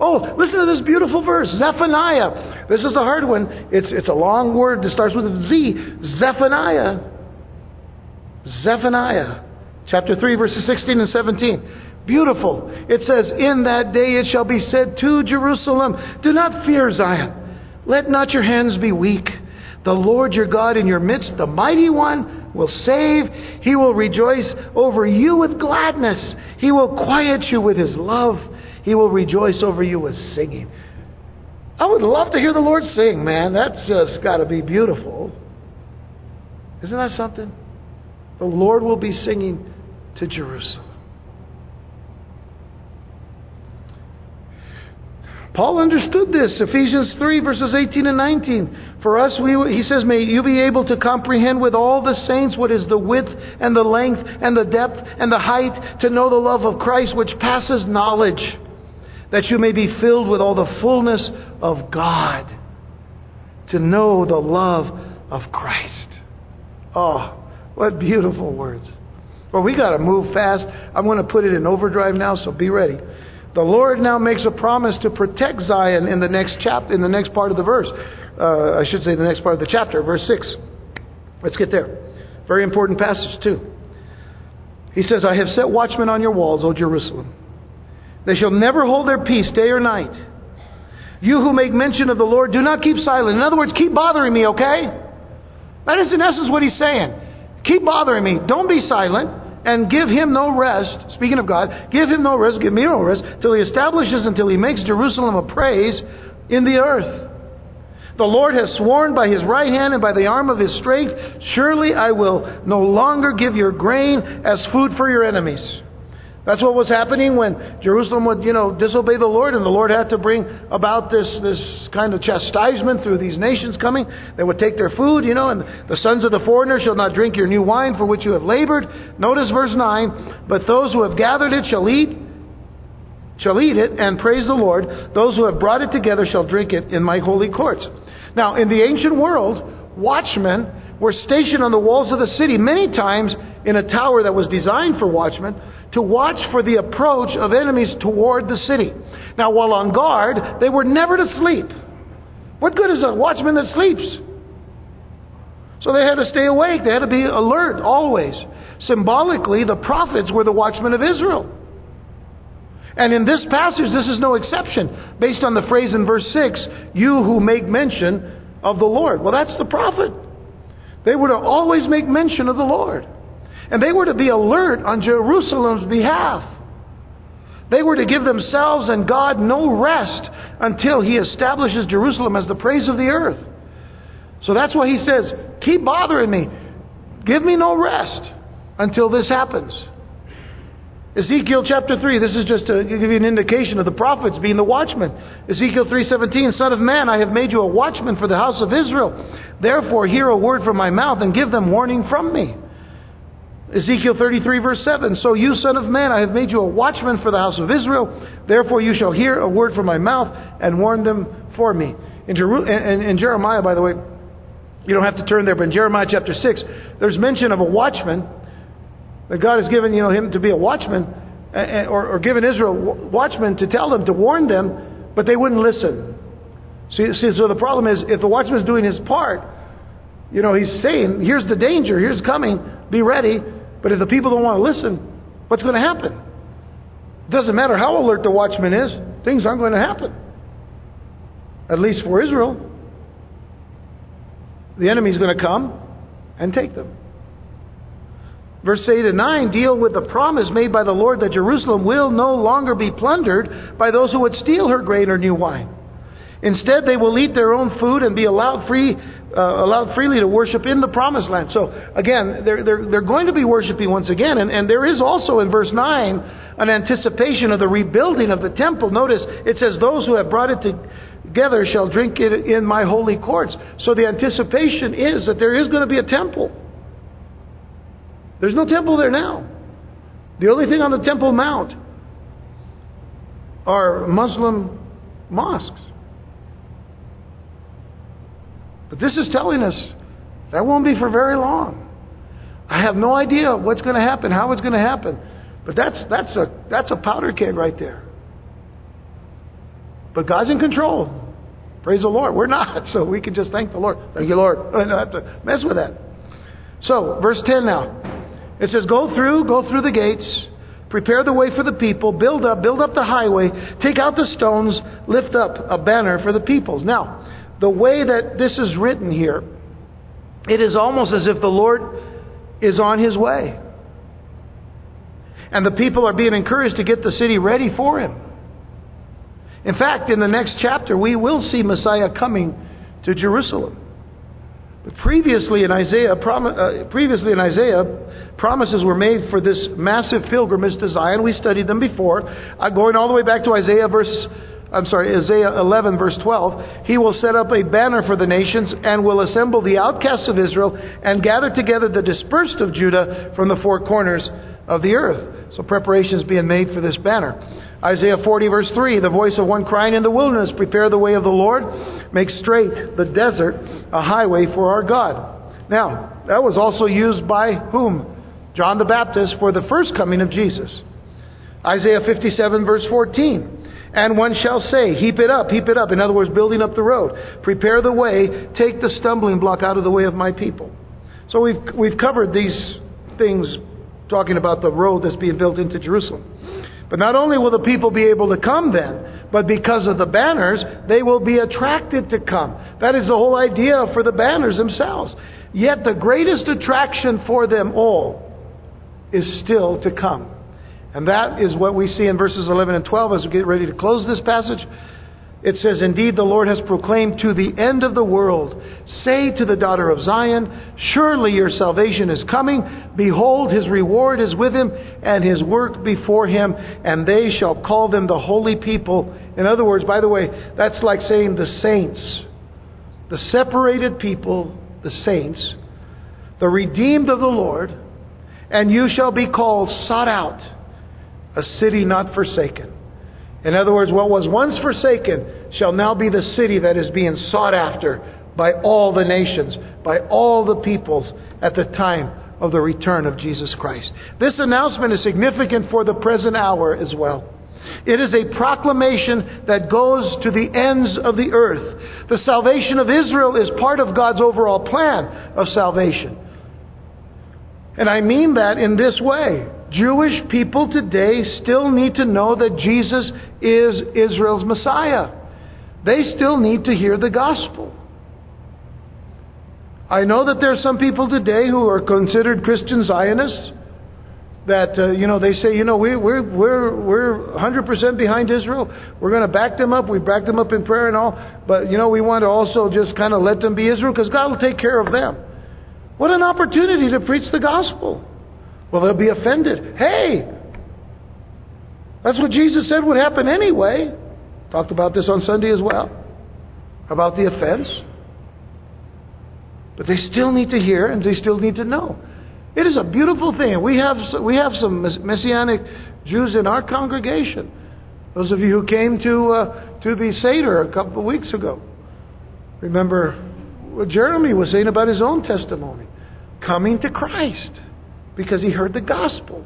Oh, listen to this beautiful verse, Zephaniah. This is a hard one. It's, it's a long word that starts with a Z. Zephaniah Zephaniah chapter 3, verses 16 and 17. Beautiful. It says, In that day it shall be said to Jerusalem, Do not fear Zion. Let not your hands be weak. The Lord your God in your midst, the mighty one, will save. He will rejoice over you with gladness. He will quiet you with his love. He will rejoice over you with singing. I would love to hear the Lord sing, man. That's just got to be beautiful. Isn't that something? The Lord will be singing to Jerusalem. Paul understood this. Ephesians 3, verses 18 and 19. For us, we, he says, May you be able to comprehend with all the saints what is the width and the length and the depth and the height, to know the love of Christ which passes knowledge, that you may be filled with all the fullness of God. To know the love of Christ. Oh, what beautiful words. Well, we got to move fast. I'm going to put it in overdrive now, so be ready. The Lord now makes a promise to protect Zion in the next chapter, in the next part of the verse. Uh, I should say the next part of the chapter, verse six. Let's get there. Very important passage too. He says, "I have set watchmen on your walls, O Jerusalem. They shall never hold their peace day or night. You who make mention of the Lord, do not keep silent. In other words, keep bothering me, okay? That is in essence what he's saying. Keep bothering me. Don't be silent and give him no rest. Speaking of God, give him no rest, give me no rest, till he establishes, until he makes Jerusalem a praise in the earth. The Lord has sworn by his right hand and by the arm of his strength, surely I will no longer give your grain as food for your enemies. That's what was happening when Jerusalem would, you know, disobey the Lord, and the Lord had to bring about this, this kind of chastisement through these nations coming. They would take their food, you know, and the sons of the foreigner shall not drink your new wine for which you have labored. Notice verse 9, but those who have gathered it shall eat, shall eat it and praise the Lord. Those who have brought it together shall drink it in my holy courts. Now, in the ancient world, watchmen were stationed on the walls of the city, many times in a tower that was designed for watchmen to watch for the approach of enemies toward the city. Now, while on guard, they were never to sleep. What good is a watchman that sleeps? So they had to stay awake. They had to be alert always. Symbolically, the prophets were the watchmen of Israel. And in this passage, this is no exception, based on the phrase in verse 6 you who make mention of the Lord. Well, that's the prophet. They were to always make mention of the Lord. And they were to be alert on Jerusalem's behalf. They were to give themselves and God no rest until He establishes Jerusalem as the praise of the earth. So that's why He says, Keep bothering me. Give me no rest until this happens. Ezekiel chapter 3, this is just to give you an indication of the prophets being the watchmen. Ezekiel 3:17, Son of man, I have made you a watchman for the house of Israel. Therefore hear a word from my mouth and give them warning from me. Ezekiel 33, verse 7. So you, Son of Man, I have made you a watchman for the house of Israel. Therefore you shall hear a word from my mouth and warn them for me. In, Jeru- in, in Jeremiah, by the way, you don't have to turn there, but in Jeremiah chapter 6, there's mention of a watchman that God has given you know, him to be a watchman or, or given Israel watchmen to tell them, to warn them, but they wouldn't listen. See, see, so the problem is if the watchman is doing his part, you know, he's saying, here's the danger, here's coming, be ready. But if the people don't want to listen, what's going to happen? It doesn't matter how alert the watchman is, things aren't going to happen. At least for Israel. The enemy's going to come and take them. Verse 8 and 9 deal with the promise made by the Lord that Jerusalem will no longer be plundered by those who would steal her grain or new wine. Instead, they will eat their own food and be allowed free, uh, allowed freely to worship in the promised land. So again, they're, they're, they're going to be worshiping once again. And, and there is also in verse 9 an anticipation of the rebuilding of the temple. Notice it says, Those who have brought it together shall drink it in my holy courts. So the anticipation is that there is going to be a temple. There's no temple there now. The only thing on the Temple Mount are Muslim mosques. But this is telling us that won't be for very long. I have no idea what's going to happen, how it's going to happen. But that's, that's, a, that's a powder keg right there. But God's in control. Praise the Lord. We're not, so we can just thank the Lord. Thank you, Lord. I don't have to mess with that. So, verse 10 now. It says, Go through, go through the gates, prepare the way for the people, build up, build up the highway, take out the stones, lift up a banner for the peoples. Now, the way that this is written here, it is almost as if the Lord is on his way. And the people are being encouraged to get the city ready for him. In fact, in the next chapter, we will see Messiah coming to Jerusalem. But previously in Isaiah, uh, previously in Isaiah, promises were made for this massive pilgrimage to Zion. We studied them before. Uh, going all the way back to Isaiah verse I'm sorry, Isaiah 11, verse 12, he will set up a banner for the nations and will assemble the outcasts of Israel and gather together the dispersed of Judah from the four corners of the earth. So preparation is being made for this banner. Isaiah 40, verse 3, the voice of one crying in the wilderness, prepare the way of the Lord, make straight the desert a highway for our God. Now, that was also used by whom? John the Baptist for the first coming of Jesus. Isaiah 57, verse 14. And one shall say, Heap it up, heap it up. In other words, building up the road. Prepare the way, take the stumbling block out of the way of my people. So we've, we've covered these things talking about the road that's being built into Jerusalem. But not only will the people be able to come then, but because of the banners, they will be attracted to come. That is the whole idea for the banners themselves. Yet the greatest attraction for them all is still to come. And that is what we see in verses 11 and 12 as we get ready to close this passage. It says, Indeed, the Lord has proclaimed to the end of the world, Say to the daughter of Zion, Surely your salvation is coming. Behold, his reward is with him, and his work before him, and they shall call them the holy people. In other words, by the way, that's like saying the saints, the separated people, the saints, the redeemed of the Lord, and you shall be called sought out, a city not forsaken. In other words, what was once forsaken shall now be the city that is being sought after by all the nations, by all the peoples at the time of the return of Jesus Christ. This announcement is significant for the present hour as well. It is a proclamation that goes to the ends of the earth. The salvation of Israel is part of God's overall plan of salvation. And I mean that in this way. Jewish people today still need to know that Jesus is Israel's Messiah. They still need to hear the gospel. I know that there are some people today who are considered Christian Zionists that uh, you know they say you know we we're we're we're 100% behind Israel. We're going to back them up. We back them up in prayer and all, but you know we want to also just kind of let them be Israel because God will take care of them. What an opportunity to preach the gospel. Well, they'll be offended. Hey, that's what Jesus said would happen anyway. Talked about this on Sunday as well. About the offense. But they still need to hear and they still need to know. It is a beautiful thing. We have, we have some Messianic Jews in our congregation. Those of you who came to, uh, to the Seder a couple of weeks ago. Remember what Jeremy was saying about his own testimony. Coming to Christ because he heard the gospel.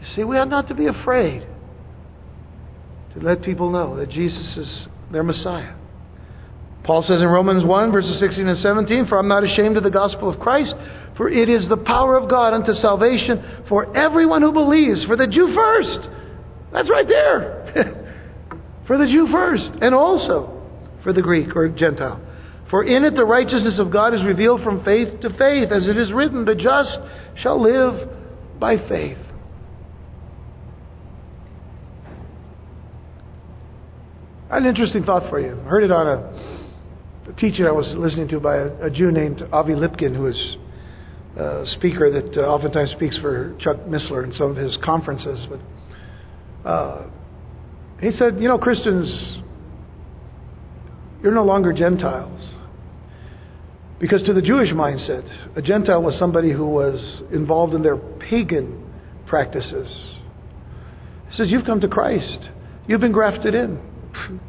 You see, we ought not to be afraid to let people know that Jesus is their Messiah. Paul says in Romans 1, verses 16 and 17, For I'm not ashamed of the gospel of Christ, for it is the power of God unto salvation for everyone who believes, for the Jew first. That's right there. for the Jew first, and also for the Greek or Gentile. For in it the righteousness of God is revealed from faith to faith, as it is written, the just shall live by faith. an interesting thought for you. I heard it on a, a teaching I was listening to by a, a Jew named Avi Lipkin, who is a speaker that uh, oftentimes speaks for Chuck Missler in some of his conferences. But uh, he said, you know, Christians, you're no longer Gentiles. Because to the Jewish mindset, a Gentile was somebody who was involved in their pagan practices. He says, You've come to Christ, you've been grafted in.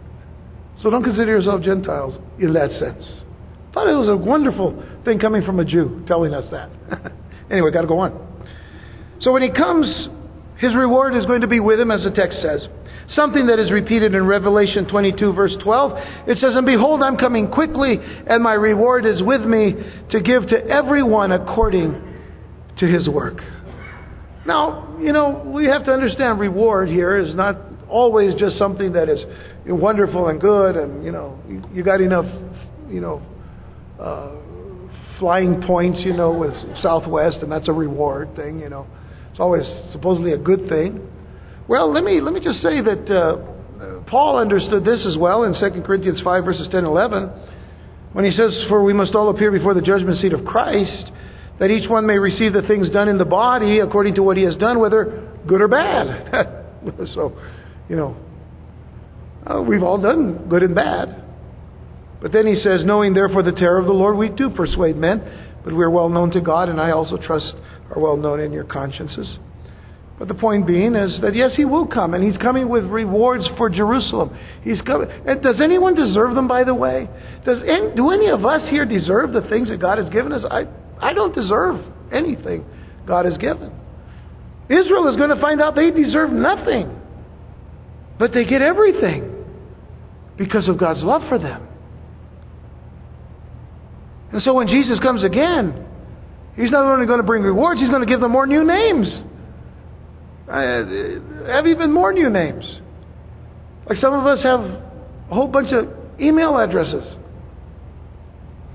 so don't consider yourself Gentiles in that sense. Thought it was a wonderful thing coming from a Jew telling us that. anyway, got to go on. So when he comes, his reward is going to be with him, as the text says. Something that is repeated in Revelation 22, verse 12. It says, And behold, I'm coming quickly, and my reward is with me to give to everyone according to his work. Now, you know, we have to understand reward here is not always just something that is wonderful and good, and, you know, you, got enough, you know, uh, flying points, you know, with Southwest, and that's a reward thing, you know. It's always supposedly a good thing. Well, let me, let me just say that uh, Paul understood this as well in 2 Corinthians 5, verses 10 and 11, when he says, For we must all appear before the judgment seat of Christ, that each one may receive the things done in the body according to what he has done, whether good or bad. so, you know, uh, we've all done good and bad. But then he says, Knowing therefore the terror of the Lord, we do persuade men, but we are well known to God, and I also trust are well known in your consciences. But the point being is that yes, he will come, and he's coming with rewards for Jerusalem. He's coming. And uh, does anyone deserve them? By the way, does any, do any of us here deserve the things that God has given us? I I don't deserve anything God has given. Israel is going to find out they deserve nothing, but they get everything because of God's love for them. And so when Jesus comes again, he's not only going to bring rewards, he's going to give them more new names. I uh, have even more new names. Like some of us have a whole bunch of email addresses.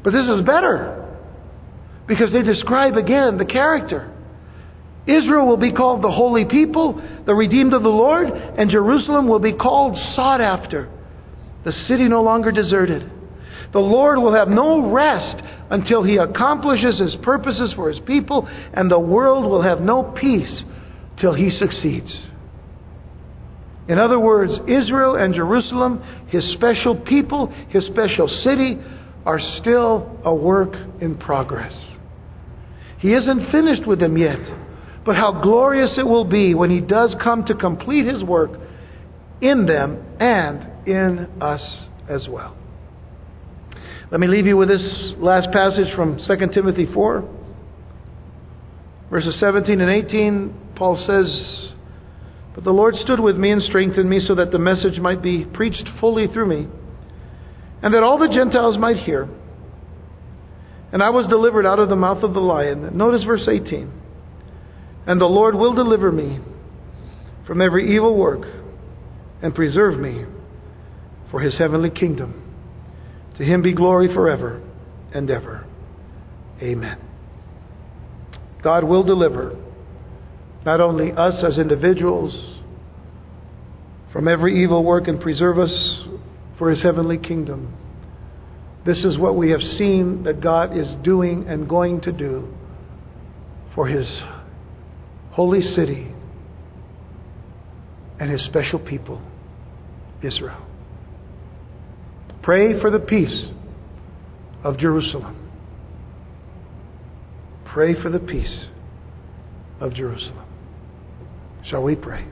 But this is better because they describe again the character. Israel will be called the holy people, the redeemed of the Lord, and Jerusalem will be called sought after, the city no longer deserted. The Lord will have no rest until he accomplishes his purposes for his people, and the world will have no peace till he succeeds. In other words, Israel and Jerusalem, his special people, his special city, are still a work in progress. He isn't finished with them yet, but how glorious it will be when he does come to complete his work in them and in us as well. Let me leave you with this last passage from 2 Timothy 4, verses 17 and 18. Paul says, But the Lord stood with me and strengthened me so that the message might be preached fully through me, and that all the Gentiles might hear. And I was delivered out of the mouth of the lion. Notice verse 18. And the Lord will deliver me from every evil work and preserve me for his heavenly kingdom. To him be glory forever and ever. Amen. God will deliver not only us as individuals from every evil work and preserve us for his heavenly kingdom. This is what we have seen that God is doing and going to do for his holy city and his special people, Israel. Pray for the peace of Jerusalem. Pray for the peace of Jerusalem. Shall we pray?